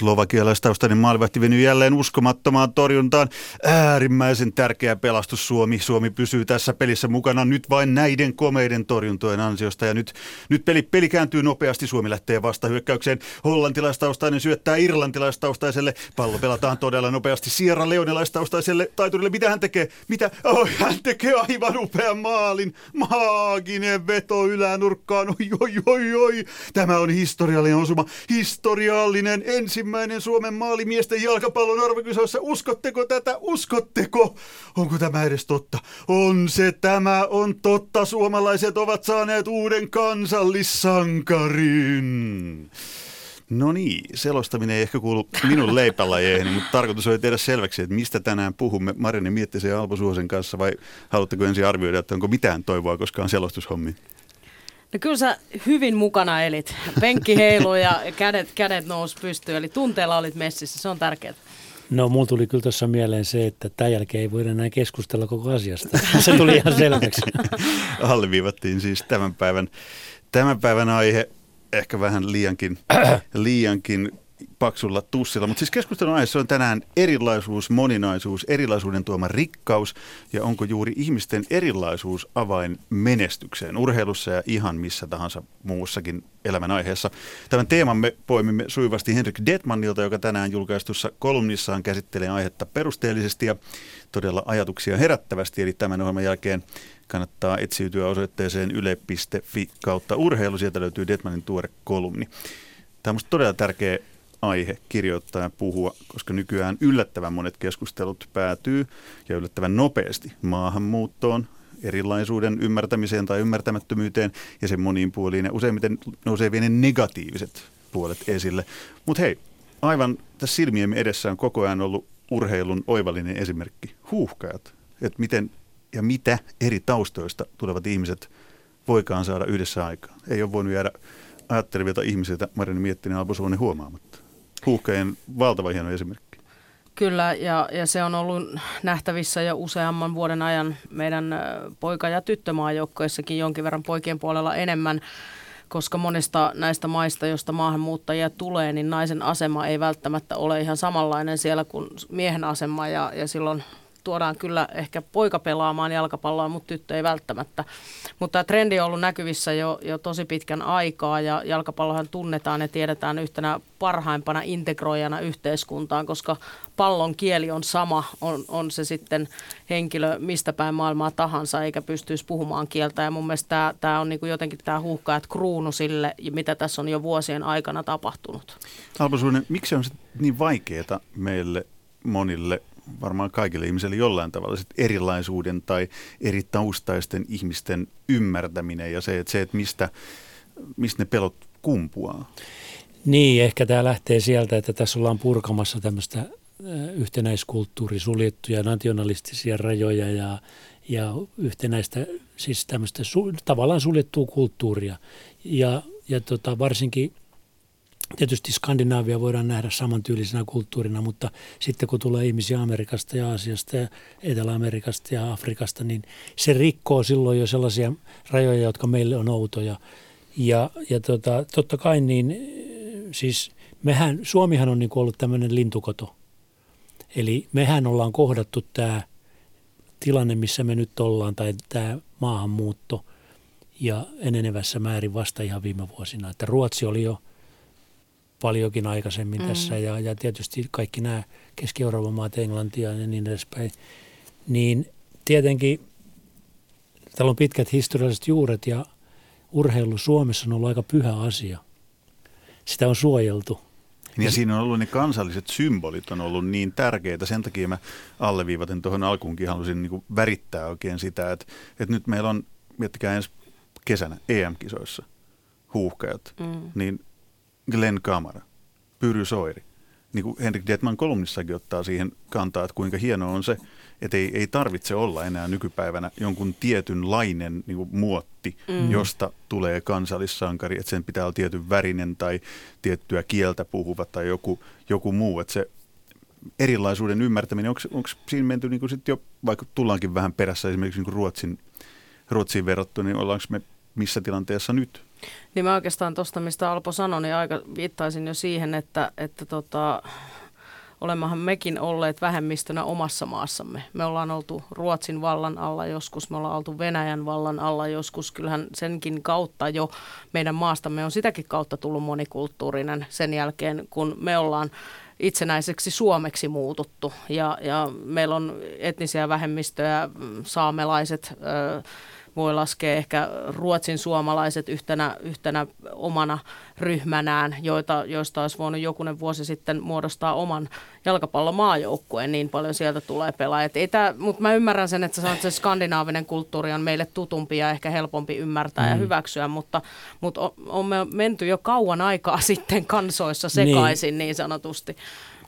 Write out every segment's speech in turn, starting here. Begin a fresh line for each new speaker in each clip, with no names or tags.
Slovakialaistaustainen maalivahti venyi jälleen uskomattomaan torjuntaan. Äärimmäisen tärkeä pelastus Suomi. Suomi pysyy tässä pelissä mukana nyt vain näiden komeiden torjuntojen ansiosta. Ja nyt, nyt peli, peli kääntyy nopeasti. Suomi lähtee vastahyökkäykseen. Hollantilaistaustainen syöttää irlantilaistaustaiselle. Pallo pelataan todella nopeasti Sierra Leonelaistaustaiselle taiturille. Mitä hän tekee? Mitä? Oh, hän tekee aivan upean maalin. Maaginen veto ylänurkkaan. Oi, oi, oi, oi. Tämä on historiallinen osuma. Historiallinen ensimmäinen Suomen maalimiesten jalkapallon arvokisoissa. Uskotteko tätä? Uskotteko? Onko tämä edes totta? On se, tämä on totta. Suomalaiset ovat saaneet uuden kansallissankarin. No niin, selostaminen ei ehkä kuulu minun leipälajeihin, mutta tarkoitus oli tehdä selväksi, että mistä tänään puhumme Marini Miettisen ja Alpo Suosen kanssa vai haluatteko ensin arvioida, että onko mitään toivoa koskaan selostushommiin?
No kyllä sä hyvin mukana elit. Penkki heilu ja kädet, kädet nousi pystyyn, eli tunteella olit messissä, se on tärkeää.
No mulla tuli kyllä tuossa mieleen se, että tämän jälkeen ei voida enää keskustella koko asiasta. Se tuli ihan selväksi.
Alleviivattiin siis tämän päivän, tämän päivän aihe ehkä vähän liiankin, liiankin paksulla tussilla. Mutta siis keskustelun aiheessa on tänään erilaisuus, moninaisuus, erilaisuuden tuoma rikkaus ja onko juuri ihmisten erilaisuus avain menestykseen urheilussa ja ihan missä tahansa muussakin elämän aiheessa. Tämän teeman me poimimme sujuvasti Henrik Detmannilta, joka tänään julkaistussa kolumnissaan käsittelee aihetta perusteellisesti ja todella ajatuksia herättävästi. Eli tämän ohjelman jälkeen kannattaa etsiytyä osoitteeseen yle.fi kautta urheilu. Sieltä löytyy Detmanin tuore kolumni. Tämä on todella tärkeä aihe kirjoittaa ja puhua, koska nykyään yllättävän monet keskustelut päätyy ja yllättävän nopeasti maahanmuuttoon, erilaisuuden ymmärtämiseen tai ymmärtämättömyyteen ja sen moniin puoliin ja useimmiten nousee vielä ne negatiiviset puolet esille. Mutta hei, aivan tässä silmiemme edessä on koko ajan ollut urheilun oivallinen esimerkki, huuhkajat, että miten ja mitä eri taustoista tulevat ihmiset voikaan saada yhdessä aikaan. Ei ole voinut jäädä ajattelevilta ihmisiltä Marini Miettinen Alpo huomaamatta huuhkajien valtava hieno esimerkki.
Kyllä, ja, ja se on ollut nähtävissä jo useamman vuoden ajan meidän poika- ja tyttömaajoukkoissakin jonkin verran poikien puolella enemmän, koska monista näistä maista, joista maahanmuuttajia tulee, niin naisen asema ei välttämättä ole ihan samanlainen siellä kuin miehen asema, ja, ja silloin tuodaan kyllä ehkä poika pelaamaan jalkapalloa, mutta tyttö ei välttämättä. Mutta tämä trendi on ollut näkyvissä jo, jo tosi pitkän aikaa ja jalkapallohan tunnetaan ja tiedetään yhtenä parhaimpana integroijana yhteiskuntaan, koska pallon kieli on sama, on, on se sitten henkilö mistä päin maailmaa tahansa, eikä pystyisi puhumaan kieltä. Ja mun mielestä tämä, on niin kuin jotenkin tämä huuhkajat kruunu sille, mitä tässä on jo vuosien aikana tapahtunut.
Alpo miksi on se niin vaikeaa meille monille varmaan kaikille ihmisille jollain tavalla sit erilaisuuden tai eri taustaisten ihmisten ymmärtäminen ja se, että, se, että mistä, mistä ne pelot kumpuaa.
Niin, ehkä tämä lähtee sieltä, että tässä ollaan purkamassa tämmöistä yhtenäiskulttuuri, suljettuja nationalistisia rajoja ja, ja yhtenäistä, siis tämmöistä su, tavallaan suljettua kulttuuria. Ja, ja tota, varsinkin Tietysti Skandinaavia voidaan nähdä samantyylisenä kulttuurina, mutta sitten kun tulee ihmisiä Amerikasta ja Aasiasta ja Etelä-Amerikasta ja Afrikasta, niin se rikkoo silloin jo sellaisia rajoja, jotka meille on outoja. Ja, ja tota, totta kai niin, siis mehän, Suomihan on niin ollut tämmöinen lintukoto. Eli mehän ollaan kohdattu tämä tilanne, missä me nyt ollaan, tai tämä maahanmuutto, ja enenevässä määrin vasta ihan viime vuosina. Että Ruotsi oli jo – paljonkin aikaisemmin mm. tässä ja, ja tietysti kaikki nämä Keski-Euroopan maat, Englantia ja niin edespäin, niin tietenkin täällä on pitkät historialliset juuret ja urheilu Suomessa on ollut aika pyhä asia. Sitä on suojeltu.
Niin ja siinä on ollut ne kansalliset symbolit on ollut niin tärkeitä. Sen takia mä alleviivaten tuohon alkuunkin halusin niin värittää oikein sitä, että, että nyt meillä on, miettikää ensi kesänä EM-kisoissa huuhkajat, mm. niin Glenn Kamara, Pyry Soiri. Niin kuin Henrik Detman kolumnissakin ottaa siihen kantaa, että kuinka hieno on se, että ei, ei tarvitse olla enää nykypäivänä jonkun tietynlainen niin kuin muotti, mm. josta tulee kansallissankari, että sen pitää olla tietyn värinen tai tiettyä kieltä puhuva tai joku, joku muu, että se erilaisuuden ymmärtäminen, onko siinä menty niin kuin sit jo, vaikka tullaankin vähän perässä esimerkiksi niin kuin Ruotsin, Ruotsiin verrattuna, niin ollaanko me missä tilanteessa nyt
Niin mä oikeastaan tuosta, mistä Alpo sanoi, niin aika viittaisin jo siihen, että, että tota, olemmehan mekin olleet vähemmistönä omassa maassamme. Me ollaan oltu Ruotsin vallan alla joskus, me ollaan oltu Venäjän vallan alla joskus. Kyllähän senkin kautta jo meidän maastamme on sitäkin kautta tullut monikulttuurinen sen jälkeen, kun me ollaan itsenäiseksi Suomeksi muututtu. Ja, ja meillä on etnisiä vähemmistöjä, saamelaiset, ö, voi laskea ehkä ruotsin suomalaiset yhtenä, yhtenä omana ryhmänään, joita, joista olisi voinut jokunen vuosi sitten muodostaa oman jalkapallomaajoukkueen, niin paljon sieltä tulee pelaajat. Mutta mä ymmärrän sen, että sanot, että se skandinaavinen kulttuuri on meille tutumpi ja ehkä helpompi ymmärtää mm. ja hyväksyä, mutta, mutta on, on me menty jo kauan aikaa sitten kansoissa sekaisin niin, niin sanotusti.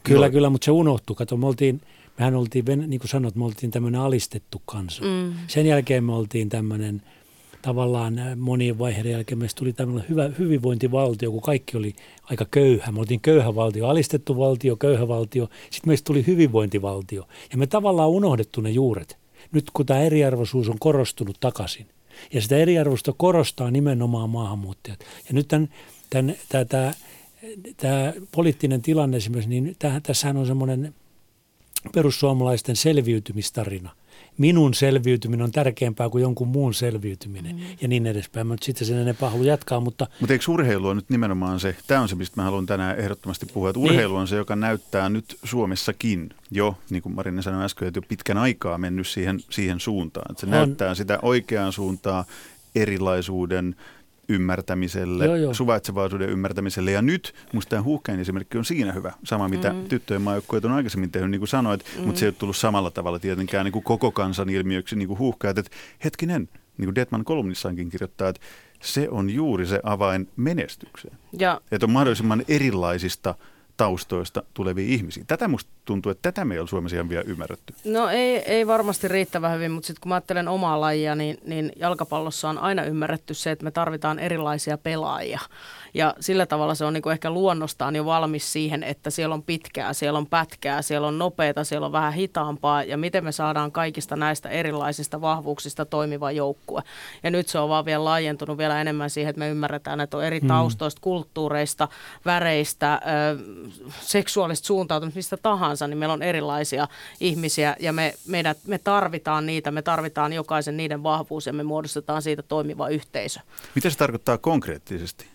Kyllä, kyllä, mutta se unohtui. Kato, me oltiin – mehän oltiin, niin kuin sanot, me oltiin tämmöinen alistettu kansa. Mm. Sen jälkeen me oltiin tämmöinen tavallaan äh, monien vaiheiden jälkeen meistä tuli tämmöinen hyvä hyvinvointivaltio, kun kaikki oli aika köyhä. Me oltiin köyhä valtio, alistettu valtio, köyhä valtio. Sitten meistä tuli hyvinvointivaltio. Ja me tavallaan unohdettu ne juuret. Nyt kun tämä eriarvoisuus on korostunut takaisin. Ja sitä eriarvoista korostaa nimenomaan maahanmuuttajat. Ja nyt tämän, tämän, tämä, tämä, tämä poliittinen tilanne esimerkiksi, niin tässähän on semmoinen perussuomalaisten selviytymistarina. Minun selviytyminen on tärkeämpää kuin jonkun muun selviytyminen mm. ja niin edespäin. Mutta sitten sen enempää halua jatkaa. Mutta
Mut eikö urheilu on nyt nimenomaan se, tämä on se, mistä mä haluan tänään ehdottomasti puhua, että niin. urheilu on se, joka näyttää nyt Suomessakin jo, niin kuin Marinne sanoi äsken, että jo pitkän aikaa mennyt siihen, siihen suuntaan. Että se on. näyttää sitä oikeaan suuntaan erilaisuuden, ymmärtämiselle, joo, joo. suvaitsevaisuuden ymmärtämiselle. Ja nyt musta tämä huuhkeen esimerkki on siinä hyvä. Sama mitä mm. tyttöjen maajoukkueet on aikaisemmin tehnyt, niin kuin sanoit, mm. mutta se ei ole tullut samalla tavalla tietenkään niin kuin koko kansan ilmiöksi niin kuin huuhkajat. Että hetkinen, niin kuin Detman kolumnissaankin kirjoittaa, että se on juuri se avain menestykseen. Ja. Että on mahdollisimman erilaisista – taustoista tulevia ihmisiä. Tätä musta tuntuu, että tätä me ei ole Suomessa ihan vielä ymmärretty.
No ei, ei varmasti riittävän hyvin, mutta sitten kun mä ajattelen omaa lajia, niin, niin jalkapallossa on aina ymmärretty se, että me tarvitaan erilaisia pelaajia. Ja sillä tavalla se on niin kuin ehkä luonnostaan jo valmis siihen, että siellä on pitkää, siellä on pätkää, siellä on nopeita, siellä on vähän hitaampaa ja miten me saadaan kaikista näistä erilaisista vahvuuksista toimiva joukkue. Ja nyt se on vaan vielä laajentunut vielä enemmän siihen, että me ymmärretään, että on eri mm. taustoista, kulttuureista, väreistä, seksuaalista suuntautumista, mistä tahansa, niin meillä on erilaisia ihmisiä ja me, meidät, me tarvitaan niitä, me tarvitaan jokaisen niiden vahvuus ja me muodostetaan siitä toimiva yhteisö.
Mitä se tarkoittaa konkreettisesti?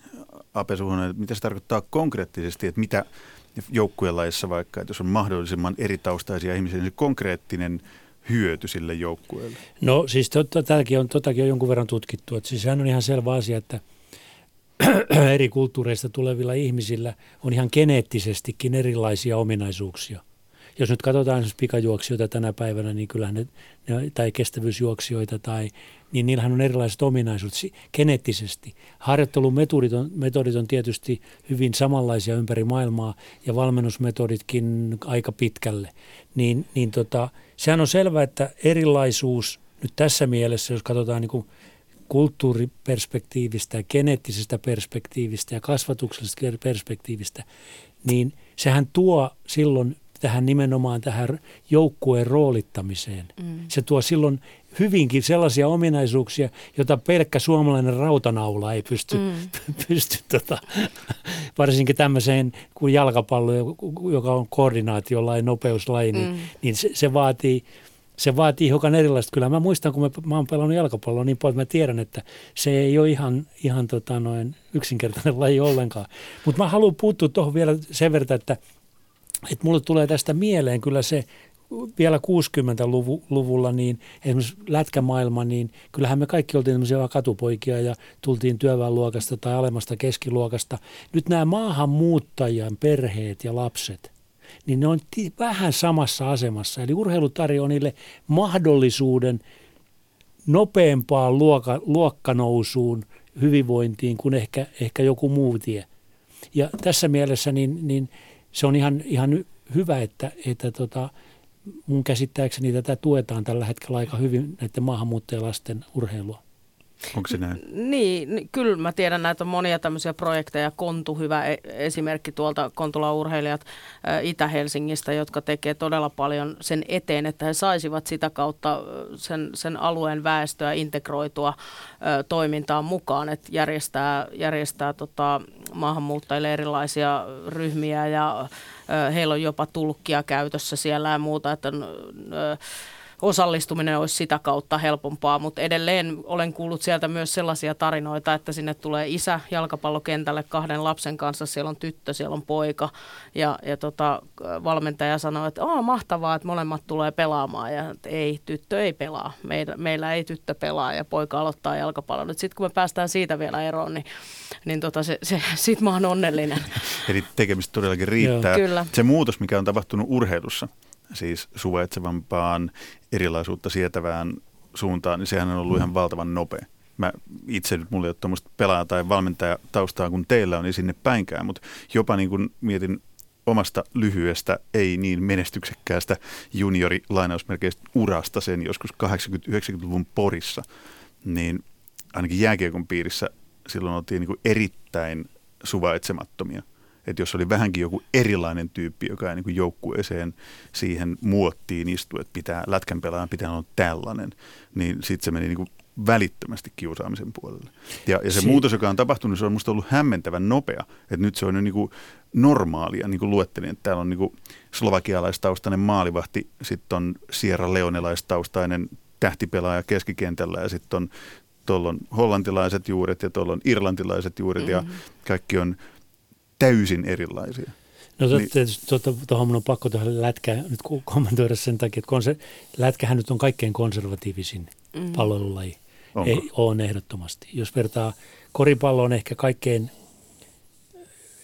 Ape Suhonen, mitä se tarkoittaa konkreettisesti, että mitä joukkueen lajissa vaikka, että jos on mahdollisimman eri taustaisia ihmisiä, niin se konkreettinen hyöty sille joukkueelle?
No siis tämäkin on, totakin on jonkun verran tutkittu. Että siis sehän on ihan selvä asia, että – eri kulttuureista tulevilla ihmisillä on ihan geneettisestikin erilaisia ominaisuuksia. Jos nyt katsotaan esimerkiksi pikajuoksijoita tänä päivänä, niin kyllähän ne, ne tai kestävyysjuoksijoita, tai, niin niillähän on erilaiset ominaisuudet geneettisesti. Harjoittelumetodit on, metodit on tietysti hyvin samanlaisia ympäri maailmaa ja valmennusmetoditkin aika pitkälle. Niin, niin tota, sehän on selvää, että erilaisuus nyt tässä mielessä, jos katsotaan niin kuin kulttuuriperspektiivistä ja geneettisestä perspektiivistä ja kasvatuksellisesta perspektiivistä, niin sehän tuo silloin tähän nimenomaan tähän joukkueen roolittamiseen. Mm. Se tuo silloin hyvinkin sellaisia ominaisuuksia, joita pelkkä suomalainen rautanaula ei pysty, mm. pysty tota, varsinkin tämmöiseen kuin jalkapallo, joka on koordinaatiolla ja nopeuslaji, niin, mm. niin se, se vaatii se vaatii hiukan erilaista. Kyllä mä muistan, kun mä, mä oon pelannut jalkapalloa niin paljon, että mä tiedän, että se ei ole ihan, ihan tota noin yksinkertainen laji ollenkaan. Mutta mä haluan puuttua tuohon vielä sen verran, että, että mulle tulee tästä mieleen kyllä se, vielä 60-luvulla, niin esimerkiksi lätkämaailma, niin kyllähän me kaikki oltiin tämmöisiä katupoikia ja tultiin työväenluokasta tai alemmasta keskiluokasta. Nyt nämä maahanmuuttajien perheet ja lapset – niin ne on vähän samassa asemassa. Eli urheilu tarjoaa niille mahdollisuuden nopeampaan luokka, luokkanousuun, hyvinvointiin kuin ehkä, ehkä joku muu tie. Ja tässä mielessä niin, niin se on ihan, ihan hyvä, että, että tota, mun käsittääkseni tätä tuetaan tällä hetkellä aika hyvin näiden maahanmuuttajalasten urheilua.
Onko se näin?
Niin, kyllä mä tiedän, näitä on monia tämmöisiä projekteja. Kontu, hyvä e- esimerkki tuolta Kontula-urheilijat Itä-Helsingistä, jotka tekee todella paljon sen eteen, että he saisivat sitä kautta sen, sen alueen väestöä integroitua ö, toimintaan mukaan, että järjestää, järjestää tota, maahanmuuttajille erilaisia ryhmiä ja ö, heillä on jopa tulkkia käytössä siellä ja muuta, että ö, osallistuminen olisi sitä kautta helpompaa, mutta edelleen olen kuullut sieltä myös sellaisia tarinoita, että sinne tulee isä jalkapallokentälle kahden lapsen kanssa, siellä on tyttö, siellä on poika ja, ja tota, valmentaja sanoi, että on mahtavaa, että molemmat tulee pelaamaan ja että ei, tyttö ei pelaa, meillä, meillä ei tyttö pelaa ja poika aloittaa jalkapallon. Sitten kun me päästään siitä vielä eroon, niin, niin tota se, se, sit mä oon onnellinen.
Eli tekemistä todellakin riittää.
Kyllä.
Se muutos, mikä on tapahtunut urheilussa, siis suvaitsevampaan, erilaisuutta sietävään suuntaan, niin sehän on ollut mm. ihan valtavan nopea. Mä itse nyt, mulla ei ole tuommoista pelaaja- tai valmentajataustaa kuin teillä on, niin sinne päinkään, mutta jopa niin kuin mietin omasta lyhyestä, ei niin menestyksekkäästä juniori lainausmerkeistä urasta sen joskus 80-90-luvun Porissa, niin ainakin jääkiekon piirissä silloin oltiin niin kuin erittäin suvaitsemattomia – että jos oli vähänkin joku erilainen tyyppi, joka ei niin joukkueeseen siihen muottiin istu, että pitää, lätkän pelaajan pitää olla tällainen, niin sitten se meni niin kuin välittömästi kiusaamisen puolelle. Ja, ja se si- muutos, joka on tapahtunut, se on minusta ollut hämmentävän nopea. Että nyt se on jo niin kuin normaalia, niin kuin luettelin, että täällä on niin kuin slovakialaistaustainen maalivahti, sitten on Sierra Leonelaistaustainen tähtipelaaja keskikentällä ja sitten on tuolla on hollantilaiset juuret ja tuolla on irlantilaiset juuret mm-hmm. ja kaikki on täysin erilaisia.
No niin. tietysti tuohon tuota, mun on pakko tuohon lätkään nyt kommentoida sen takia, että konser- lätkähän nyt on kaikkein konservatiivisin mm. palvelulaji. Ei, on ehdottomasti. Jos vertaa koripallo on ehkä kaikkein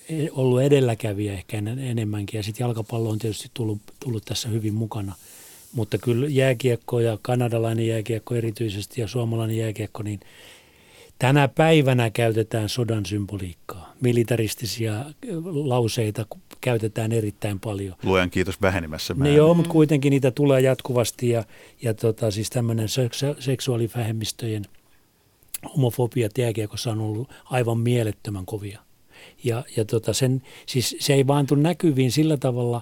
e, ollut edelläkävijä ehkä enemmänkin ja sitten jalkapallo on tietysti tullut, tullut tässä hyvin mukana. Mutta kyllä jääkiekko ja kanadalainen jääkiekko erityisesti ja suomalainen jääkiekko, niin Tänä päivänä käytetään sodan symboliikkaa. Militaristisia lauseita käytetään erittäin paljon.
Luojan kiitos vähenemässä
määrin. joo, mutta kuitenkin niitä tulee jatkuvasti ja, ja tota, siis tämmöinen seksuaalivähemmistöjen homofobiat jääkiekossa on ollut aivan mielettömän kovia. Ja, ja tota sen, siis se ei vaan tule näkyviin sillä tavalla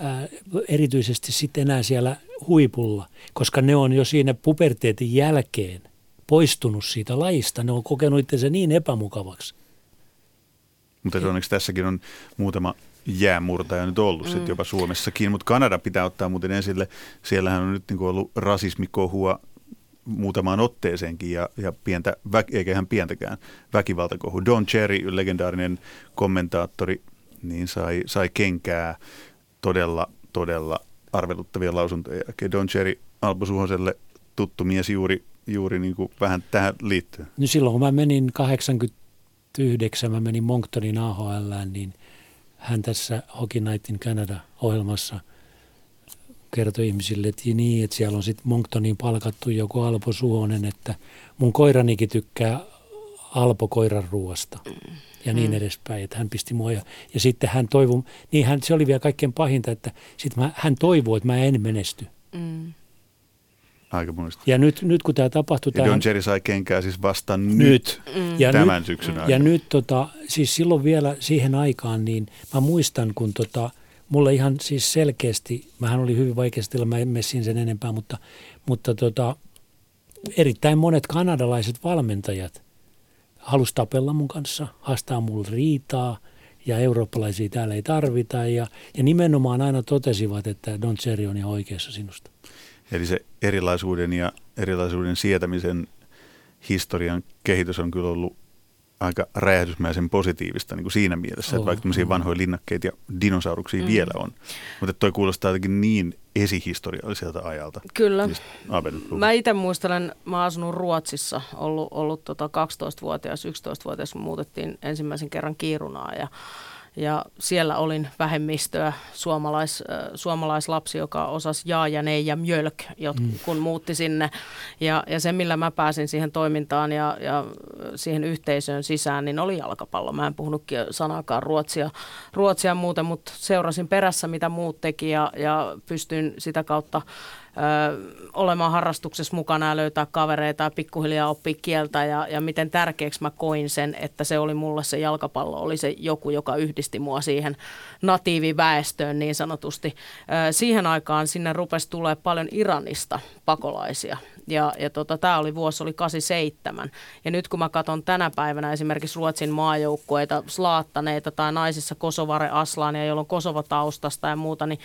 ää, erityisesti sitten enää siellä huipulla, koska ne on jo siinä puberteetin jälkeen – poistunut siitä lajista. Ne on kokenut itse niin epämukavaksi.
Mutta onneksi tässäkin on muutama jäämurtaja nyt ollut mm. sitten jopa Suomessakin, mutta Kanada pitää ottaa muuten esille. Siellähän on nyt niin ollut rasismikohua muutamaan otteeseenkin ja, ja pientä, eikä ihan pientäkään väkivaltakohu. Don Cherry, legendaarinen kommentaattori, niin sai, sai kenkää todella, todella arveluttavia lausuntoja. Don Cherry Alpo Suhoselle tuttu mies juuri juuri niin kuin vähän tähän liittyy?
No silloin kun mä menin 89, mä menin Monctonin AHL, niin hän tässä Hockey Night in Canada-ohjelmassa kertoi ihmisille, että niin, että siellä on sitten Monktoniin palkattu joku Alpo Suhonen, että mun koiranikin tykkää Alpo koiran ruoasta ja niin mm. edespäin, että hän pisti mua. Ja, ja sitten hän toivoi, niin hän, se oli vielä kaikkein pahinta, että sit mä, hän toivoi, että mä en menesty. Mm.
Aikamoista.
Ja nyt, nyt kun tämä tapahtui...
Ja Don Jerry sai kenkää siis vasta nyt, nyt. Mm. ja tämän nyt, syksyn aikana.
Ja nyt tota, siis silloin vielä siihen aikaan, niin mä muistan, kun tota, mulle ihan siis selkeästi, mähän oli hyvin vaikeasti tila, mä en messin sen enempää, mutta, mutta tota, erittäin monet kanadalaiset valmentajat halusi tapella mun kanssa, haastaa mulle riitaa ja eurooppalaisia täällä ei tarvita ja, ja nimenomaan aina totesivat, että Don Cherry on ihan oikeassa sinusta.
Eli se erilaisuuden ja erilaisuuden sietämisen historian kehitys on kyllä ollut aika räjähdysmäisen positiivista niin kuin siinä mielessä, oh, että vaikka tämmöisiä vanhoja linnakkeita ja dinosauruksia mm. vielä on. Mutta toi kuulostaa jotenkin niin esihistorialliselta ajalta.
Kyllä. Mä itse muistelen, mä oon asunut Ruotsissa, ollut, ollut tota 12-vuotias, 11-vuotias, kun muutettiin ensimmäisen kerran Kiirunaa ja ja siellä olin vähemmistöä, suomalais, suomalaislapsi, joka osasi jaa ja nei ja mjölk, jot, mm. kun muutti sinne. Ja, ja se, millä mä pääsin siihen toimintaan ja, ja siihen yhteisöön sisään, niin oli jalkapallo. Mä en puhunutkin sanakaan ruotsia, ruotsia muuten, mutta seurasin perässä, mitä muut teki ja, ja pystyin sitä kautta olemaan harrastuksessa mukana ja löytää kavereita ja pikkuhiljaa oppia kieltä ja, ja miten tärkeäksi mä koin sen, että se oli mulle se jalkapallo, oli se joku, joka yhdisti mua siihen natiiviväestöön niin sanotusti. Siihen aikaan sinne rupesi tulee paljon Iranista pakolaisia ja, ja tota, tämä oli vuosi, oli 87. Ja nyt kun mä katson tänä päivänä esimerkiksi Ruotsin maajoukkueita, slaattaneita tai naisissa Kosovare Aslania, jolla on Kosovo-taustasta ja muuta, niin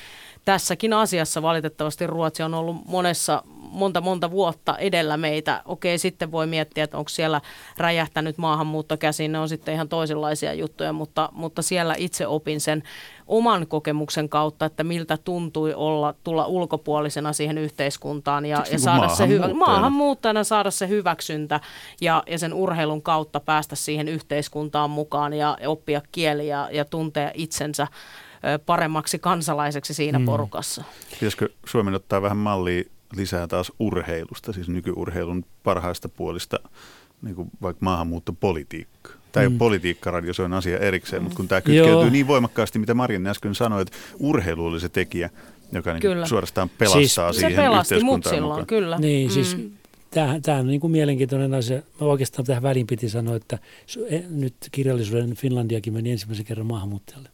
tässäkin asiassa valitettavasti Ruotsi on ollut monessa monta monta vuotta edellä meitä. Okei, sitten voi miettiä, että onko siellä räjähtänyt maahanmuutto käsiin, ne on sitten ihan toisenlaisia juttuja, mutta, mutta siellä itse opin sen oman kokemuksen kautta, että miltä tuntui olla, tulla ulkopuolisena siihen yhteiskuntaan ja, ja saada se hyvä, maahanmuuttajana saada se hyväksyntä ja, ja sen urheilun kautta päästä siihen yhteiskuntaan mukaan ja, oppia kieliä ja, ja tuntea itsensä paremmaksi kansalaiseksi siinä mm. porukassa.
Pitäisikö Suomen ottaa vähän mallia lisää taas urheilusta, siis nykyurheilun parhaista puolista, niin kuin vaikka maahanmuuttopolitiikka. Tämä ei mm. ole politiikkaradio, se on asia erikseen, mm. mutta kun tämä kytkeytyy Joo. niin voimakkaasti, mitä Marin äsken sanoi, että urheilu oli se tekijä, joka niin kyllä. suorastaan pelastaa siis, siihen se pelasti mut silloin,
kyllä.
Niin, siis mm. Tämä, tämä on niin kuin mielenkiintoinen asia. Mä oikeastaan tähän väliin piti sanoa, että e, nyt kirjallisuuden Finlandiakin meni ensimmäisen kerran maahanmuuttajalle.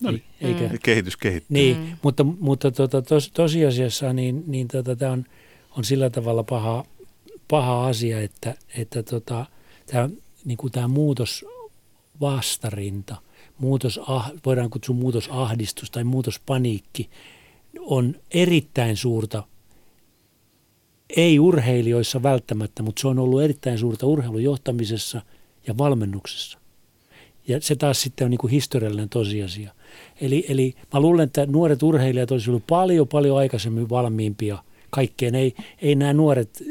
No niin, eikä, mm. kehitys kehittyy.
Niin, mm. mutta, mutta tuota, tos, tosiasiassa niin, niin tota, tämä on, on sillä tavalla paha, paha asia, että, että tota, tämä, niin kuin tämä muutos vastarinta, muutos, ah, voidaan kutsua muutosahdistus tai muutospaniikki, on erittäin suurta, ei urheilijoissa välttämättä, mutta se on ollut erittäin suurta urheilujohtamisessa ja valmennuksessa. Ja se taas sitten on niin kuin historiallinen tosiasia. Eli, eli mä luulen, että nuoret urheilijat olisivat ollut paljon, paljon aikaisemmin valmiimpia kaikkeen. Ei, ei nämä nuoret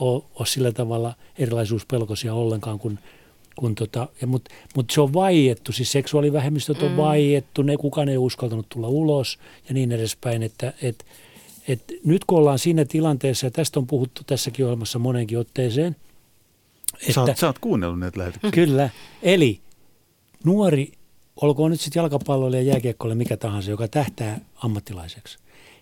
ole, ole sillä tavalla erilaisuuspelkoisia ollenkaan kuin kun tota, mutta mut se on vaiettu, siis seksuaalivähemmistöt on mm. vaiettu, ne kukaan ei uskaltanut tulla ulos ja niin edespäin, että et, et nyt kun ollaan siinä tilanteessa, ja tästä on puhuttu tässäkin ohjelmassa monenkin otteeseen.
Että, sä, oot, sä oot kuunnellut näitä lähetyksiä.
Kyllä, eli nuori olkoon nyt sitten jalkapalloille ja jääkiekkoille mikä tahansa, joka tähtää ammattilaiseksi,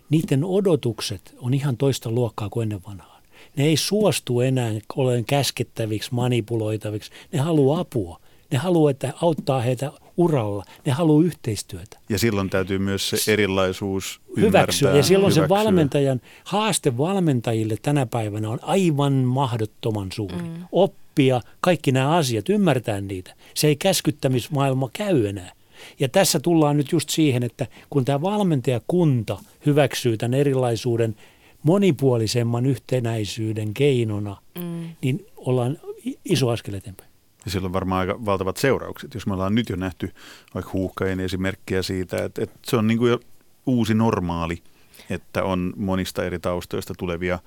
niiden odotukset on ihan toista luokkaa kuin ennen vanhaan. Ne ei suostu enää olemaan käskettäviksi, manipuloitaviksi. Ne haluaa apua. Ne haluaa, että auttaa heitä uralla. Ne haluaa yhteistyötä.
Ja silloin täytyy myös se erilaisuus
hyväksyä. Ja silloin hyväksyä. se valmentajan haaste valmentajille tänä päivänä on aivan mahdottoman suuri. Mm. Oppia kaikki nämä asiat, ymmärtää niitä. Se ei käskyttämismaailma käy enää. Ja tässä tullaan nyt just siihen, että kun tämä valmentajakunta hyväksyy tämän erilaisuuden monipuolisemman yhtenäisyyden keinona, mm. niin ollaan iso askel eteenpäin.
Ja sillä on varmaan aika valtavat seuraukset, jos me ollaan nyt jo nähty vaikka huuhkajien esimerkkiä siitä, että, että se on niin kuin jo uusi normaali, että on monista eri taustoista tulevia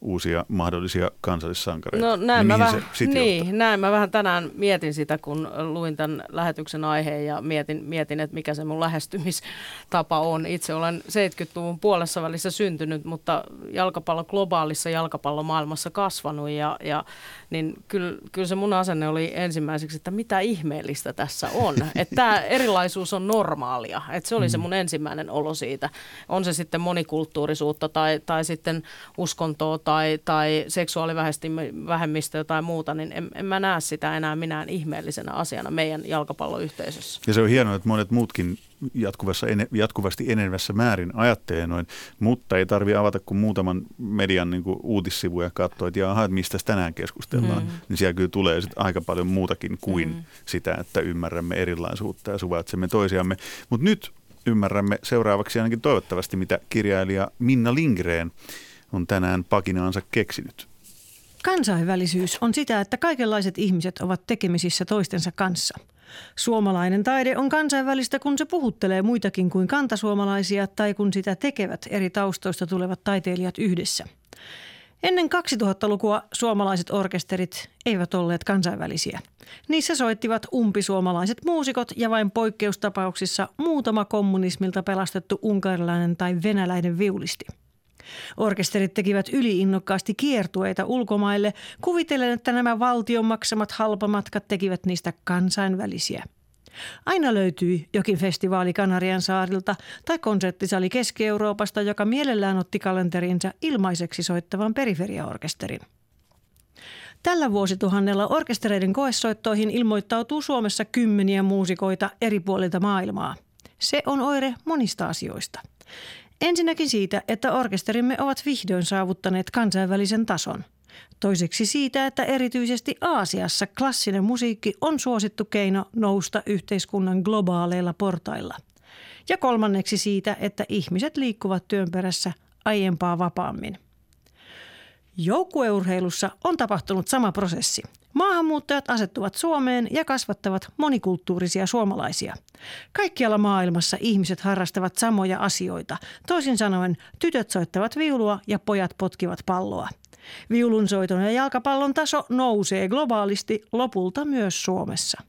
uusia mahdollisia kansallissankareita.
No näin, niin mä, vähän, niin, näin mä vähän tänään mietin sitä, kun luin tämän lähetyksen aiheen ja mietin, mietin, että mikä se mun lähestymistapa on. Itse olen 70-luvun puolessa välissä syntynyt, mutta jalkapallo globaalissa jalkapallomaailmassa kasvanut ja, ja niin kyllä, kyllä se mun asenne oli ensimmäiseksi, että mitä ihmeellistä tässä on. Että tämä erilaisuus on normaalia. Että se oli se mm. mun ensimmäinen olo siitä. On se sitten monikulttuurisuutta tai, tai sitten uskontoa tai, tai seksuaalivähemmistöä tai muuta, niin en, en mä näe sitä enää minään ihmeellisenä asiana meidän jalkapalloyhteisössä.
Ja se on hienoa, että monet muutkin jatkuvassa, jatkuvasti enenevässä määrin ajattelee noin, mutta ei tarvi avata kuin muutaman median niin kuin uutissivuja ja katsoa, että jaha, että mistä tänään keskustellaan, mm. niin siellä kyllä tulee sit aika paljon muutakin kuin mm. sitä, että ymmärrämme erilaisuutta ja suvaitsemme toisiamme. Mutta nyt ymmärrämme seuraavaksi ainakin toivottavasti, mitä kirjailija Minna Lingreen on tänään pakinaansa keksinyt.
Kansainvälisyys on sitä, että kaikenlaiset ihmiset ovat tekemisissä toistensa kanssa. Suomalainen taide on kansainvälistä, kun se puhuttelee muitakin kuin kantasuomalaisia tai kun sitä tekevät eri taustoista tulevat taiteilijat yhdessä. Ennen 2000-lukua suomalaiset orkesterit eivät olleet kansainvälisiä. Niissä soittivat umpisuomalaiset muusikot ja vain poikkeustapauksissa muutama kommunismilta pelastettu unkarilainen tai venäläinen viulisti – Orkesterit tekivät yliinnokkaasti kiertueita ulkomaille, kuvitellen, että nämä valtion maksamat halpamatkat tekivät niistä kansainvälisiä. Aina löytyi jokin festivaali Kanarian saarilta tai konserttisali Keski-Euroopasta, joka mielellään otti kalenterinsa ilmaiseksi soittavan periferiaorkesterin. Tällä vuosituhannella orkestereiden koessoittoihin ilmoittautuu Suomessa kymmeniä muusikoita eri puolilta maailmaa. Se on oire monista asioista. Ensinnäkin siitä, että orkesterimme ovat vihdoin saavuttaneet kansainvälisen tason. Toiseksi siitä, että erityisesti Aasiassa klassinen musiikki on suosittu keino nousta yhteiskunnan globaaleilla portailla. Ja kolmanneksi siitä, että ihmiset liikkuvat työn perässä aiempaa vapaammin. Joukkueurheilussa on tapahtunut sama prosessi. Maahanmuuttajat asettuvat Suomeen ja kasvattavat monikulttuurisia suomalaisia. Kaikkialla maailmassa ihmiset harrastavat samoja asioita. Toisin sanoen, tytöt soittavat viulua ja pojat potkivat palloa. Viulunsoiton ja jalkapallon taso nousee globaalisti lopulta myös Suomessa.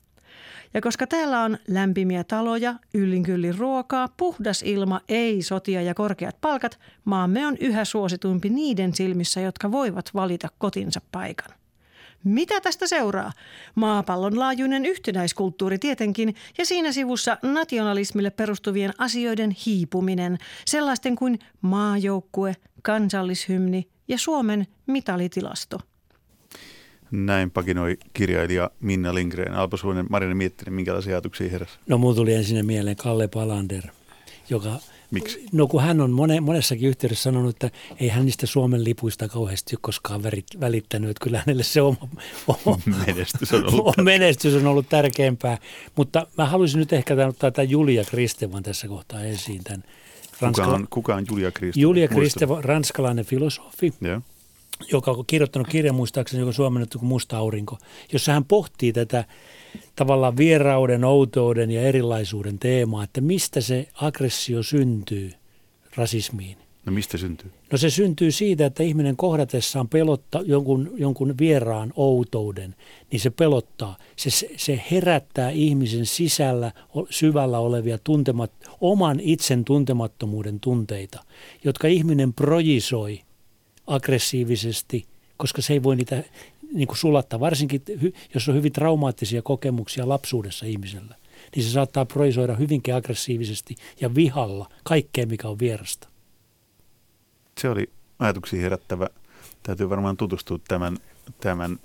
Ja koska täällä on lämpimiä taloja, yllinkyllin ruokaa, puhdas ilma, ei sotia ja korkeat palkat, maamme on yhä suosituimpi niiden silmissä, jotka voivat valita kotinsa paikan. Mitä tästä seuraa? Maapallon laajuinen yhtenäiskulttuuri tietenkin ja siinä sivussa nationalismille perustuvien asioiden hiipuminen, sellaisten kuin maajoukkue, kansallishymni ja Suomen mitalitilasto –
näin pakinoi kirjailija Minna Lindgren. Alpo Suonen, Marina Miettinen, minkälaisia ajatuksia heräsi?
No mulla tuli ensin mieleen Kalle Palander, joka...
Miksi?
No kun hän on mone, monessakin yhteydessä sanonut, että ei hän niistä Suomen lipuista kauheasti koskaan välittänyt, että kyllä hänelle se oma, oma
menestys, on ollut.
menestys on ollut tärkeämpää. Mutta mä haluaisin nyt ehkä ottaa tämän Julia Kristevan tässä kohtaa esiin. Tämän
Ranskala... kuka, on, kuka on Julia Kristeva?
Julia Kristeva, ranskalainen filosofi.
Yeah
joka on kirjoittanut kirjan muistaakseni, joka suomennettu kuin Musta aurinko, jossa hän pohtii tätä tavallaan vierauden, outouden ja erilaisuuden teemaa, että mistä se aggressio syntyy rasismiin.
No mistä syntyy?
No se syntyy siitä, että ihminen kohdatessaan pelottaa jonkun, jonkun vieraan outouden, niin se pelottaa. Se, se herättää ihmisen sisällä syvällä olevia tuntemat, oman itsen tuntemattomuuden tunteita, jotka ihminen projisoi – aggressiivisesti, koska se ei voi niitä niin kuin sulattaa, varsinkin jos on hyvin traumaattisia kokemuksia lapsuudessa ihmisellä, niin se saattaa proisoida hyvinkin aggressiivisesti ja vihalla kaikkea, mikä on vierasta.
Se oli ajatuksia herättävä. Täytyy varmaan tutustua tämän, tämän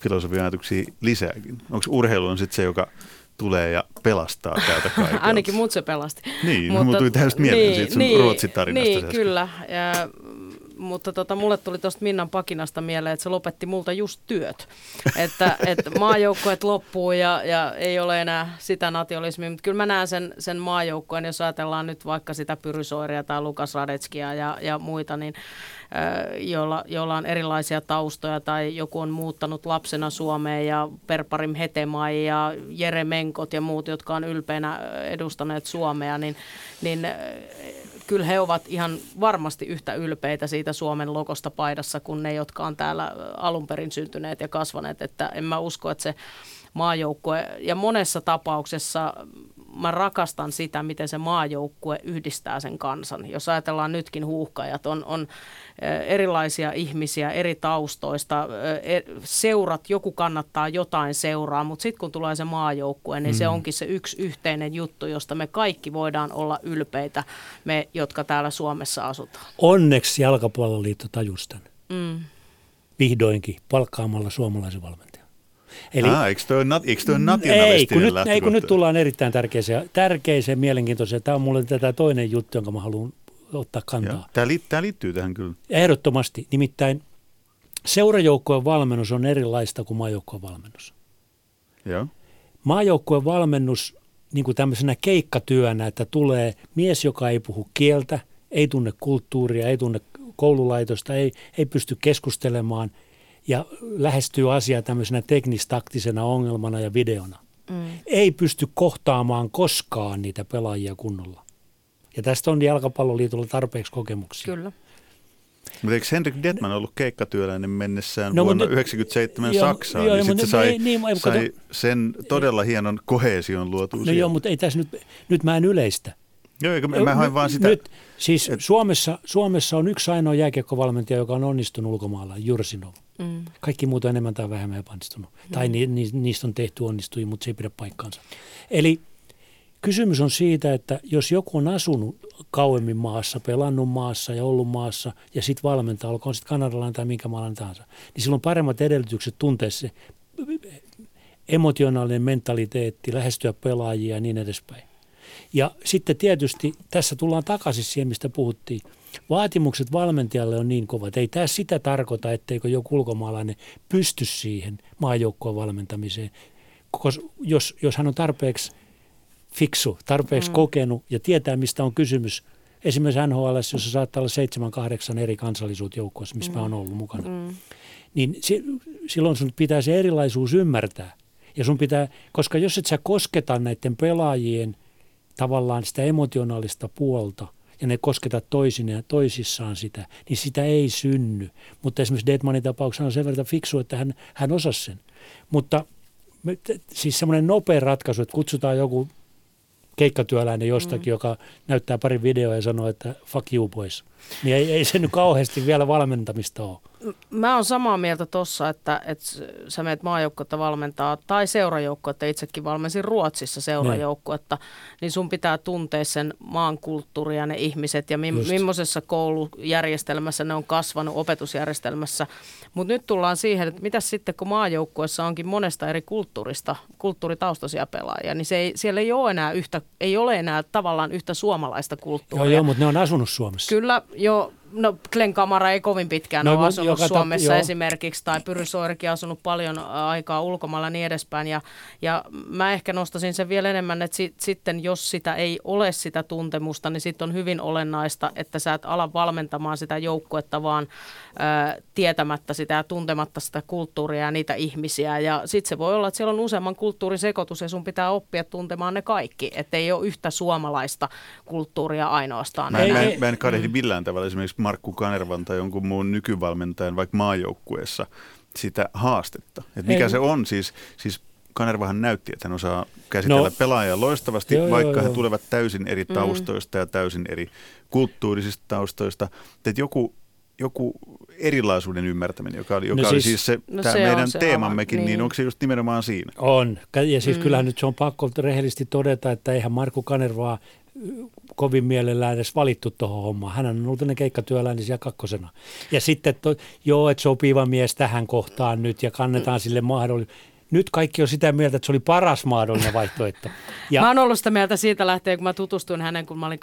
filosofian ajatuksiin lisääkin. Onko urheilu on sitten se, joka tulee ja pelastaa täältä kaikilta?
Ainakin mut se pelasti.
Niin, Mutta, tuli täysin mieleen niin, siitä sun niin, Ruotsin-tarinasta.
Niin, kyllä. Ja mutta tota, mulle tuli tuosta Minnan pakinasta mieleen, että se lopetti multa just työt. että, että maajoukkoet loppuu ja, ja ei ole enää sitä nationalismia, mutta kyllä mä näen sen, sen maajoukkojen, jos ajatellaan nyt vaikka sitä Pyrysoiria tai Lukas Radetskia ja, ja muita, niin joilla, joilla on erilaisia taustoja tai joku on muuttanut lapsena Suomeen ja Perparim Hetemai ja Jere Menkot ja muut, jotka on ylpeänä edustaneet Suomea, niin, niin kyllä he ovat ihan varmasti yhtä ylpeitä siitä Suomen lokosta paidassa kuin ne, jotka on täällä alun perin syntyneet ja kasvaneet. Että en mä usko, että se maajoukkue, ja monessa tapauksessa mä rakastan sitä, miten se maajoukkue yhdistää sen kansan. Jos ajatellaan nytkin huuhkajat, on, on erilaisia ihmisiä eri taustoista, e, seurat, joku kannattaa jotain seuraa, mutta sitten kun tulee se maajoukkue, niin mm. se onkin se yksi yhteinen juttu, josta me kaikki voidaan olla ylpeitä, me, jotka täällä Suomessa asutaan.
Onneksi Jalkapalloliitto tajusten. Mm. Vihdoinkin palkkaamalla suomalaisen valmentajan.
Eli, ah, eikö tuo, eikö tuo ei,
kun nyt, ei, kun nyt tullaan erittäin tärkeiseen, tärkeiseen mielenkiintoiseen. Tämä on mulle tätä toinen juttu, jonka mä haluan ottaa kantaa.
Tämä, li, tämä liittyy tähän kyllä.
Ehdottomasti. Nimittäin seurajoukkojen valmennus on erilaista kuin maajoukkojen valmennus.
Joo.
Maajoukkojen valmennus niin kuin tämmöisenä keikkatyönä, että tulee mies, joka ei puhu kieltä, ei tunne kulttuuria, ei tunne koululaitosta, ei, ei pysty keskustelemaan – ja lähestyy asiaa tämmöisenä teknistaktisena ongelmana ja videona. Mm. Ei pysty kohtaamaan koskaan niitä pelaajia kunnolla. Ja tästä on jalkapalloliitolla tarpeeksi kokemuksia.
Kyllä.
Mutta eikö Henrik Detman ollut keikkatyöläinen mennessään no, vuonna 1997 Saksaan, joo, niin sitten se sai, ei, niin, sai sen todella hienon kohesion luotua
No
siellä.
joo, mutta ei tässä nyt, nyt mä en yleistä.
Joo, eikä mä hain vaan sitä.
Nyt, siis et... Suomessa, Suomessa on yksi ainoa jääkiekkovalmentaja, joka on onnistunut ulkomailla, Jursinov. Mm. Kaikki muut on enemmän tai vähemmän epäonnistunut. Mm. Tai ni, ni, niistä on tehty onnistui, mutta se ei pidä paikkaansa. Eli kysymys on siitä, että jos joku on asunut kauemmin maassa, pelannut maassa ja ollut maassa ja sitten valmentaa, olkoon sitten kanadalainen tai minkä maalainen tahansa, niin silloin on paremmat edellytykset tuntea se emotionaalinen mentaliteetti, lähestyä pelaajia ja niin edespäin. Ja sitten tietysti tässä tullaan takaisin siihen, mistä puhuttiin. Vaatimukset valmentajalle on niin kovat. Ei tämä sitä tarkoita, etteikö joku ulkomaalainen pysty siihen maajoukkoon valmentamiseen. Koska jos, jos hän on tarpeeksi fiksu, tarpeeksi mm. kokenut ja tietää, mistä on kysymys. Esimerkiksi NHL, jossa saattaa olla seitsemän, kahdeksan eri kansallisuut joukkoissa, missä mm. mä oon ollut mukana. Mm. Niin si, silloin sun pitää se erilaisuus ymmärtää. Ja sun pitää, koska jos et sä kosketa näiden pelaajien tavallaan sitä emotionaalista puolta ja ne kosketa toisineen ja toisissaan sitä, niin sitä ei synny. Mutta esimerkiksi Deadmanin tapauksessa on sen verran fiksu, että hän, hän osasi sen. Mutta siis semmoinen nopea ratkaisu, että kutsutaan joku keikkatyöläinen jostakin, mm. joka näyttää pari videoa ja sanoo, että fuck you boys. Niin ei, ei se nyt kauheasti vielä valmentamista ole.
Mä oon samaa mieltä tossa, että, että sä meet maajoukkuetta valmentaa tai seurajoukkuetta. Itsekin valmensin Ruotsissa seurajoukkuetta. Niin. niin sun pitää tuntea sen maan kulttuuri ja ne ihmiset ja mi- millaisessa koulujärjestelmässä ne on kasvanut, opetusjärjestelmässä. Mutta nyt tullaan siihen, että mitä sitten kun maajoukkuessa onkin monesta eri kulttuurista, kulttuuritaustaisia pelaajia, niin se ei, siellä ei ole enää yhtä, ei ole enää tavallaan yhtä suomalaista kulttuuria.
Joo, joo mutta ne on asunut Suomessa.
Kyllä, jo No Glenn Kamara ei kovin pitkään no, ole asunut Suomessa ta- esimerkiksi, tai Pyry Soirikin asunut paljon aikaa ulkomailla ja niin edespäin. Ja, ja mä ehkä nostasin sen vielä enemmän, että sit, sitten jos sitä ei ole sitä tuntemusta, niin sitten on hyvin olennaista, että sä et ala valmentamaan sitä joukkuetta, vaan ä, tietämättä sitä ja tuntematta sitä kulttuuria ja niitä ihmisiä. Ja sitten se voi olla, että siellä on useamman kulttuurisekoitus ja sun pitää oppia tuntemaan ne kaikki, että ei ole yhtä suomalaista kulttuuria ainoastaan.
Mä en, mä en, mä en kadehdi millään tavalla esimerkiksi Markku Kanervan tai jonkun muun nykyvalmentajan vaikka maajoukkueessa sitä haastetta. Et mikä Ei. se on siis, siis Kanervahan näytti, että hän osaa käsitellä no, pelaajia loistavasti, joo, vaikka joo, he joo. tulevat täysin eri mm. taustoista mm. ja täysin eri kulttuurisista taustoista. Että joku, joku erilaisuuden ymmärtäminen, joka oli, joka no siis, oli siis se, no tämä se meidän teemammekin, niin. niin onko se just nimenomaan siinä?
On, ja siis mm. kyllähän nyt se on pakko rehellisesti todeta, että eihän Markku Kanervaa kovin mielellään edes valittu tuohon hommaan. Hän on ollut ne keikkatyöläinen siellä kakkosena. Ja sitten, to, joo, että sopiva mies tähän kohtaan nyt ja kannetaan sille mahdollisuus nyt kaikki on sitä mieltä, että se oli paras mahdollinen vaihtoehto.
Ja... Mä oon ollut sitä mieltä siitä lähtien, kun mä tutustuin hänen, kun mä olin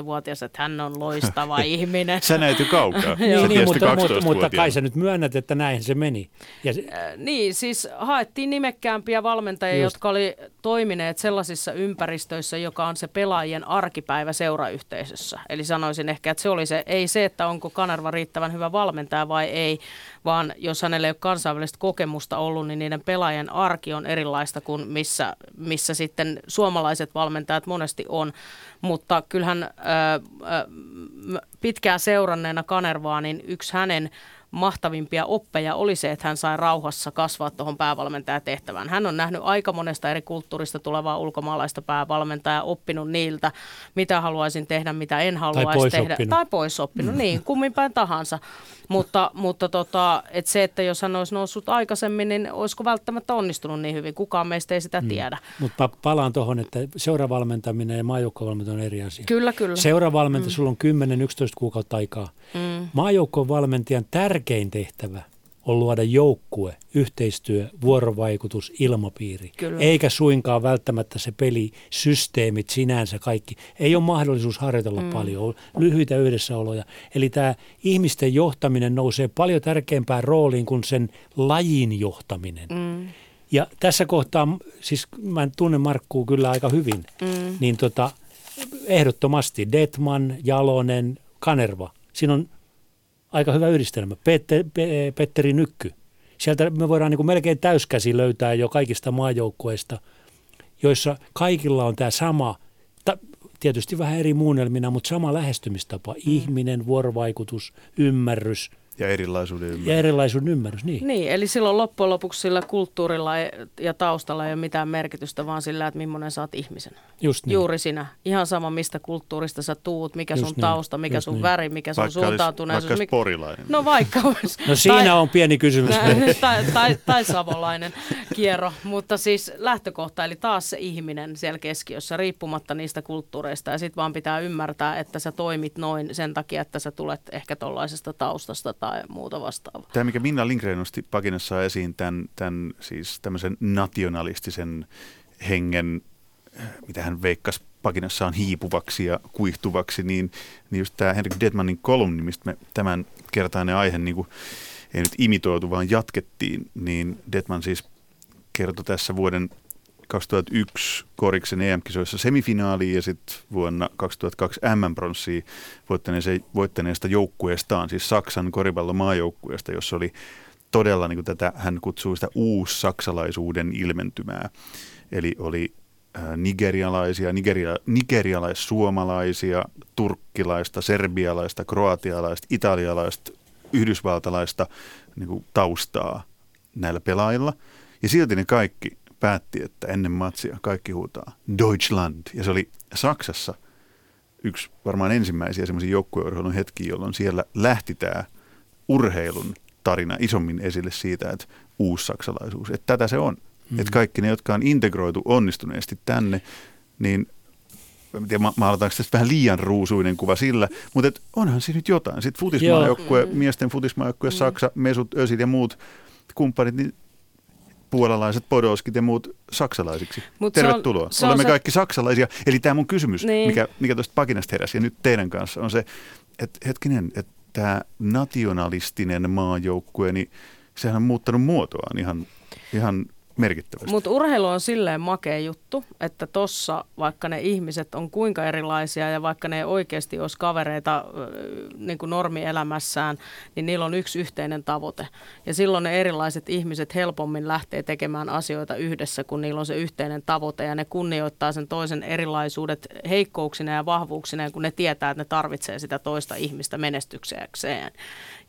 12-vuotias, että hän on loistava ihminen.
Sä näyt jo kaukaa.
niin, niin mutta, mutta, mutta kai sä nyt myönnät, että näin se meni. Ja se...
Äh, niin, siis haettiin nimekkäämpiä valmentajia, Just. jotka oli toimineet sellaisissa ympäristöissä, joka on se pelaajien arkipäivä seurayhteisössä. Eli sanoisin ehkä, että se oli se, ei se, että onko Kanerva riittävän hyvä valmentaja vai ei, vaan jos hänellä ei ole kansainvälistä kokemusta ollut, niin niiden pelaajien arki on erilaista kuin missä, missä sitten suomalaiset valmentajat monesti on. Mutta kyllähän ää, pitkään seuranneena Kanervaa, niin yksi hänen mahtavimpia oppeja oli se, että hän sai rauhassa kasvaa tuohon päävalmentajatehtävään. Hän on nähnyt aika monesta eri kulttuurista tulevaa ulkomaalaista päävalmentajaa, oppinut niiltä, mitä haluaisin tehdä, mitä en haluaisi tai tehdä.
Oppinut.
Tai pois oppinut, niin, kummin päin tahansa. Mutta, mutta tota, et se, että jos hän olisi noussut aikaisemmin, niin olisiko välttämättä onnistunut niin hyvin? Kukaan meistä ei sitä mm. tiedä.
Mutta palaan tuohon, että seuravalmentaminen ja maajoukkovalmentaminen on eri asia.
Kyllä, kyllä.
Seuravalmentaja, mm. sulla on 10-11 kuukautta aikaa. Mm. Maajoukkovalmentajan tärkein tehtävä on luoda joukkue, yhteistyö, vuorovaikutus, ilmapiiri. Kyllä. Eikä suinkaan välttämättä se peli, systeemit sinänsä kaikki. Ei ole mahdollisuus harjoitella mm. paljon, lyhyitä yhdessäoloja. Eli tämä ihmisten johtaminen nousee paljon tärkeämpään rooliin kuin sen lajin johtaminen. Mm. Ja tässä kohtaa, siis mä tunnen Markkuu kyllä aika hyvin, mm. niin tota, ehdottomasti Detman, Jalonen, Kanerva. Siinä on aika hyvä yhdistelmä. Petter, Pe, Petteri Nykky. Sieltä me voidaan niin kuin melkein täyskäsi löytää jo kaikista maajoukkueista, joissa kaikilla on tämä sama, ta, tietysti vähän eri muunnelmina, mutta sama lähestymistapa. Mm. Ihminen, vuorovaikutus, ymmärrys,
Ja erilaisuuden ymmärrys.
Ja erilaisuuden ymmärrys, niin.
Niin, eli silloin loppujen lopuksi sillä kulttuurilla ja taustalla ei ole mitään merkitystä, vaan sillä, että millainen sä oot ihmisen.
Just niin.
Juuri sinä. Ihan sama, mistä kulttuurista sä tuut, mikä
Just
sun
niin.
tausta, mikä
Just
sun
niin.
väri, mikä sun
Vaikka olisi,
suuntautuneisuus.
vaikka olisi
mikä-
porilainen.
No vaikka olisi.
No siinä on pieni kysymys.
tai, tai, tai, tai savolainen kierro, mutta siis lähtökohta, eli taas se ihminen siellä keskiössä, riippumatta niistä kulttuureista, ja sitten vaan pitää ymmärtää, että sä toimit noin sen takia, että sä tulet ehkä tuollaisesta taustasta tai muuta vastaavaa.
Tämä, mikä Minna Lindgren nosti Pakinassa esiin, tämän, tämän siis tämmöisen nationalistisen hengen, äh, mitä hän veikkasi Pakinassaan hiipuvaksi ja kuihtuvaksi, niin, niin just tämä Henrik Detmanin kolumni, mistä me tämän kertainen aihe niin kuin, ei nyt imitoitu, vaan jatkettiin, niin Detman siis kertoi tässä vuoden 2001 Koriksen EM-kisoissa semifinaaliin ja sitten vuonna 2002 M-pronssia voittaneesta, joukkueestaan, siis Saksan koripallomaajoukkueesta, jossa oli todella niin kuin tätä, hän kutsuu sitä uussaksalaisuuden ilmentymää. Eli oli äh, nigerialaisia, nigeria, nigerialais-suomalaisia, turkkilaista, serbialaista, kroatialaista, italialaista, yhdysvaltalaista niin kuin taustaa näillä pelaajilla. Ja silti ne kaikki päätti, että ennen matsia kaikki huutaa Deutschland. Ja se oli Saksassa yksi varmaan ensimmäisiä semmoisia joukkueurheilun hetkiä, jolloin siellä lähti tämä urheilun tarina isommin esille siitä, että uussaksalaisuus, että tätä se on. Mm. Että kaikki ne, jotka on integroitu onnistuneesti tänne, niin en tiedä, ma- maalataanko tästä vähän liian ruusuinen kuva sillä, mutta et onhan siinä nyt jotain. Sitten futismaajoukkue, miesten futismaajoukkue, Saksa, Mesut, Ösil ja muut kumppanit, niin puolalaiset, podoskit ja muut saksalaisiksi.
Mut se on-
Tervetuloa.
se on
Olemme
se-
kaikki saksalaisia. Eli tämä mun kysymys,
Niin.
mikä, mikä tuosta pakinasta heräsi ja nyt teidän kanssa, on se, että hetkinen, että tämä nationalistinen maajoukkue, niin sehän on muuttanut muotoaan ihan, ihan merkittävästi.
Mutta urheilu on silleen makea juttu, että tossa vaikka ne ihmiset on kuinka erilaisia ja vaikka ne ei oikeasti olisi kavereita niin kuin normielämässään, niin niillä on yksi yhteinen tavoite. Ja silloin ne erilaiset ihmiset helpommin lähtee tekemään asioita yhdessä, kun niillä on se yhteinen tavoite ja ne kunnioittaa sen toisen erilaisuudet heikkouksina ja vahvuuksina, kun ne tietää, että ne tarvitsee sitä toista ihmistä menestyksekseen,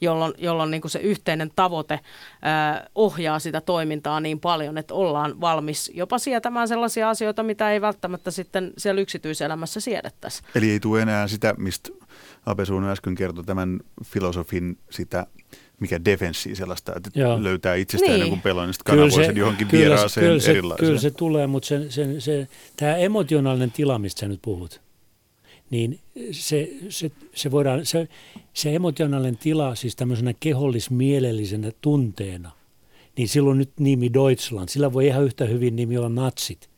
jolloin, jolloin niin kuin se yhteinen tavoite ää, ohjaa sitä toimintaa niin paljon, että ollaan valmis jopa sietämään sellaisia asioita, mitä ei välttämättä sitten siellä yksityiselämässä siedettäisi.
Eli ei tule enää sitä, mistä Ape Suuno äsken kertoi, tämän filosofin sitä, mikä defenssi sellaista, että
Joo.
löytää itsestään
Niin.
jonkun pelon, niin sitten kanavoi sen johonkin
kyllä,
vieraaseen
kyllä, se,
erilaiseen.
kyllä se tulee, mutta se, se, se, tämä emotionaalinen tila, mistä sä nyt puhut, niin se, se, se, voidaan, se, se emotionaalinen tila siis tämmöisenä kehollismielellisenä tunteena, niin silloin nyt nimi Deutschland, sillä voi ihan yhtä hyvin nimi olla natsit.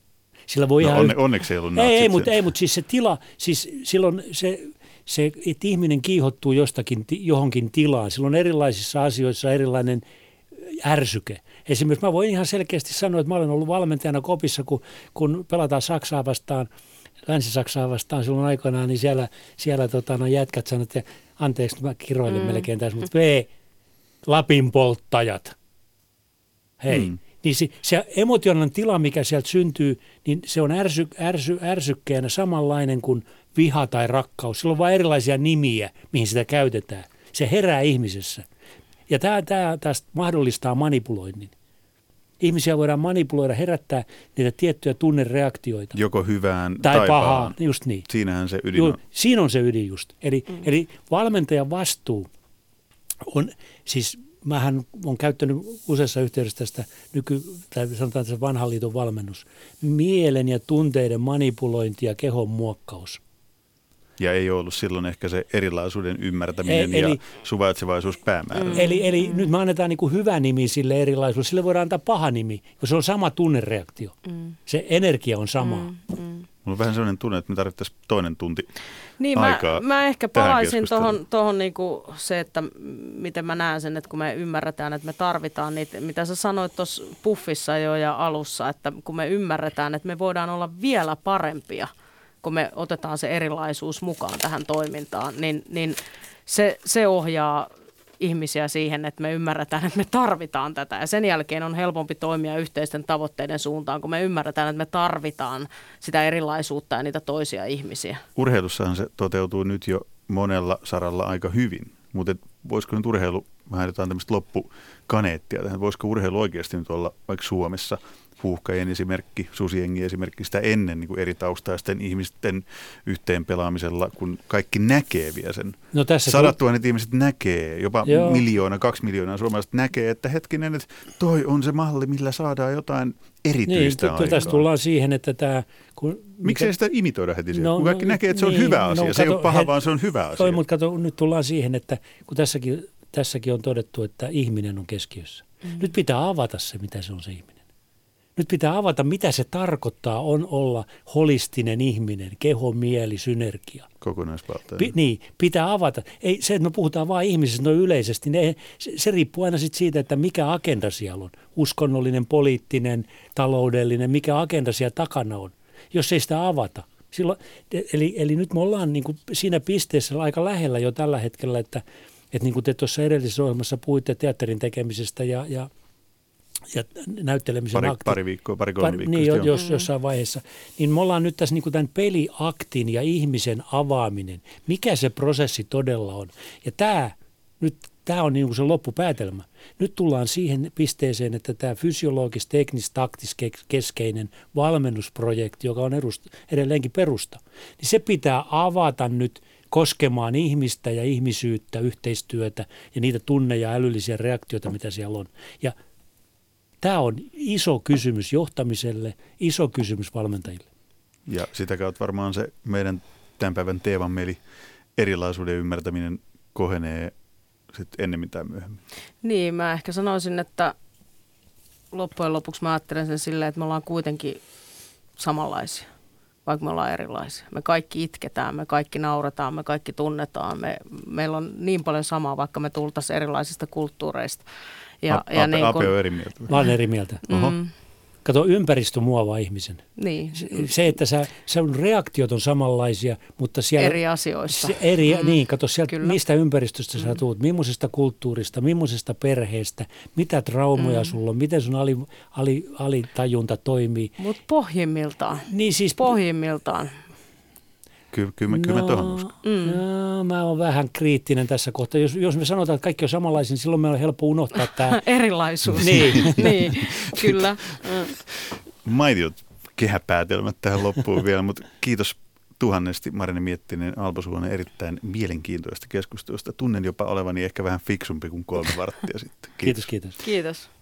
Sillä voi
no,
ihan
onne,
yhtä-
onneksi ei ollut
ei,
natsit
ei,
siellä.
mutta ei, mutta siis se tila, siis silloin se, se, että ihminen kiihottuu jostakin, johonkin tilaan, silloin erilaisissa asioissa erilainen ärsyke. Esimerkiksi mä voin ihan selkeästi sanoa, että mä olen ollut valmentajana kopissa, kun, kun pelataan Saksaa vastaan, Länsi-Saksaa vastaan silloin aikanaan, niin siellä, siellä tota, no jätkät sanoivat, että anteeksi, mä kiroilen mm. melkein tässä, mutta ei, Lapin polttajat. Hei. Mm.
Mm.
Niin se, se emotionaalinen tila, mikä sieltä syntyy, niin se on ärsy, ärsy, ärsykkeenä samanlainen kuin viha tai rakkaus. Sillä on vain erilaisia nimiä, mihin sitä käytetään. Se herää ihmisessä. Ja tämä, tämä tästä mahdollistaa manipuloinnin. Ihmisiä voidaan manipuloida, herättää niitä tiettyjä tunnereaktioita.
Joko hyvään
tai,
tai,
pahaa,
pahaan.
just niin.
Siinähän se ydin on.
siinä on se ydin just. Eli, mm. eli valmentajan vastuu on, siis mähän olen käyttänyt useassa yhteydessä tästä nyky, tai sanotaan tässä vanhan liiton valmennus, mielen ja tunteiden manipulointi ja kehon muokkaus.
Ja ei ollut silloin ehkä se erilaisuuden ymmärtäminen
Ei,
ja
eli-
suvaitsevaisuus päämäärä.
Mm. Eli, eli nyt me annetaan niin kuin hyvä nimi sille erilaisuudelle, sille voidaan antaa paha nimi, kun se on sama tunnereaktio. Mm. Se energia on sama. Mm.
Mulla on vähän sellainen tunne, että me tarvittaisiin toinen tunti
Niin, mä,
aikaa
mä ehkä
tähän
palaisin tuohon, tohon niinku se, että miten mä näen sen, että kun me ymmärretään, että me tarvitaan niitä, mitä sä sanoit tuossa puffissa jo ja alussa, että kun me ymmärretään, että me voidaan olla vielä parempia, kun me otetaan se erilaisuus mukaan tähän toimintaan, niin, niin se, se ohjaa ihmisiä siihen, että me ymmärretään, että me tarvitaan tätä. Ja sen jälkeen on helpompi toimia yhteisten tavoitteiden suuntaan, kun me ymmärretään, että me tarvitaan sitä erilaisuutta ja niitä toisia ihmisiä.
Urheilussahan se toteutuu nyt jo monella saralla aika hyvin, mutta voisiko nyt urheilu vähän jotain tämmöistä loppukaneettia tähän. Voisiko urheilu oikeasti nyt olla vaikka Suomessa – huuhkajien esimerkki, susiengi esimerkki sitä ennen niin kuin eri taustaisten ihmisten yhteen pelaamisella, kun kaikki näkee vielä sen. No tässä Sadat tuhannet ihmiset näkee, jopa Joo. miljoona, kaksi miljoonaa suomalaiset näkee, että hetkinen, että toi on se malli, millä saadaan jotain erityistä niin,
Tässä tullaan siihen, että tämä...
Kun, Miksei sitä imitoida heti siellä? No, kun kaikki no, näkee, että se on niin, hyvä asia. No, se kato, ei ole paha, he, vaan se on hyvä asia.
Toi, mutta kato, nyt tullaan siihen, että kun tässäkin, tässäkin on todettu, että ihminen on keskiössä. Mm. Nyt pitää avata se, mitä se on se ihminen. Nyt pitää avata, mitä se tarkoittaa on olla holistinen ihminen, keho, mieli, synergia.
Kokonaisvaltainen.
Pi, niin, pitää avata. Ei se, että me puhutaan vain ihmisistä noin yleisesti, ne, se, se riippuu aina sit siitä, että mikä agenda siellä on. Uskonnollinen, poliittinen, taloudellinen, mikä agenda siellä takana on, jos ei sitä avata. Silloin, eli, eli nyt me ollaan niin kuin siinä pisteessä aika lähellä jo tällä hetkellä, että, että niin kuin te tuossa edellisessä ohjelmassa puhuitte teatterin tekemisestä ja, ja ja näyttelemisen
pari, akti. Pari viikkoa, pari kolme viikkoa.
Niin, jos, jossain vaiheessa. Niin me ollaan nyt tässä niin kuin tämän peliaktin ja ihmisen avaaminen. Mikä se prosessi todella on? Ja tämä nyt tämä on niin kuin se loppupäätelmä. Nyt tullaan siihen pisteeseen, että tämä fysiologis, teknis, taktis keskeinen valmennusprojekti, joka on edelleenkin perusta, niin se pitää avata nyt koskemaan ihmistä ja ihmisyyttä, yhteistyötä ja niitä tunne- ja älyllisiä reaktioita, mitä siellä on. Ja Tämä on iso kysymys johtamiselle, iso kysymys valmentajille.
Ja sitä kautta varmaan se meidän tämän päivän teeman eli erilaisuuden ymmärtäminen kohenee sitten ennemmin tai myöhemmin.
Niin, mä ehkä sanoisin, että loppujen lopuksi mä ajattelen sen silleen, että me ollaan kuitenkin samanlaisia, vaikka me ollaan erilaisia. Me kaikki itketään, me kaikki nauretaan, me kaikki tunnetaan. Me, meillä on niin paljon samaa, vaikka me tultaisiin erilaisista kulttuureista.
Ja, A, ja niin kun... on eri mieltä.
Mä olen eri mieltä. Mm. Kato, ympäristö muovaa ihmisen.
Niin.
Se, että sä, sun reaktiot on samanlaisia, mutta siellä...
Eri asioissa.
Se, eri, mm. Niin, kato, sieltä, mistä ympäristöstä mm. sä tuut, millaisesta kulttuurista, millaisesta perheestä, mitä traumoja mm. sulla on, miten sun ali, ali, alitajunta toimii.
Mutta pohjimmiltaan. Niin siis... Pohjimmiltaan
Kyllä, kyllä, kyllä no, mä tuohon uskon. Mm.
No, mä oon vähän kriittinen tässä kohtaa. Jos, jos me sanotaan, että kaikki on samanlaisia, niin silloin meillä on helppo unohtaa tämä...
Erilaisuus.
niin.
niin, kyllä. Mm.
Maitiot kehäpäätelmät tähän loppuun vielä, mutta kiitos tuhannesti Marine Miettinen Alpo Suonen erittäin mielenkiintoista keskustelusta. Tunnen jopa olevani ehkä vähän fiksumpi kuin kolme varttia sitten.
Kiitos, kiitos.
Kiitos. kiitos.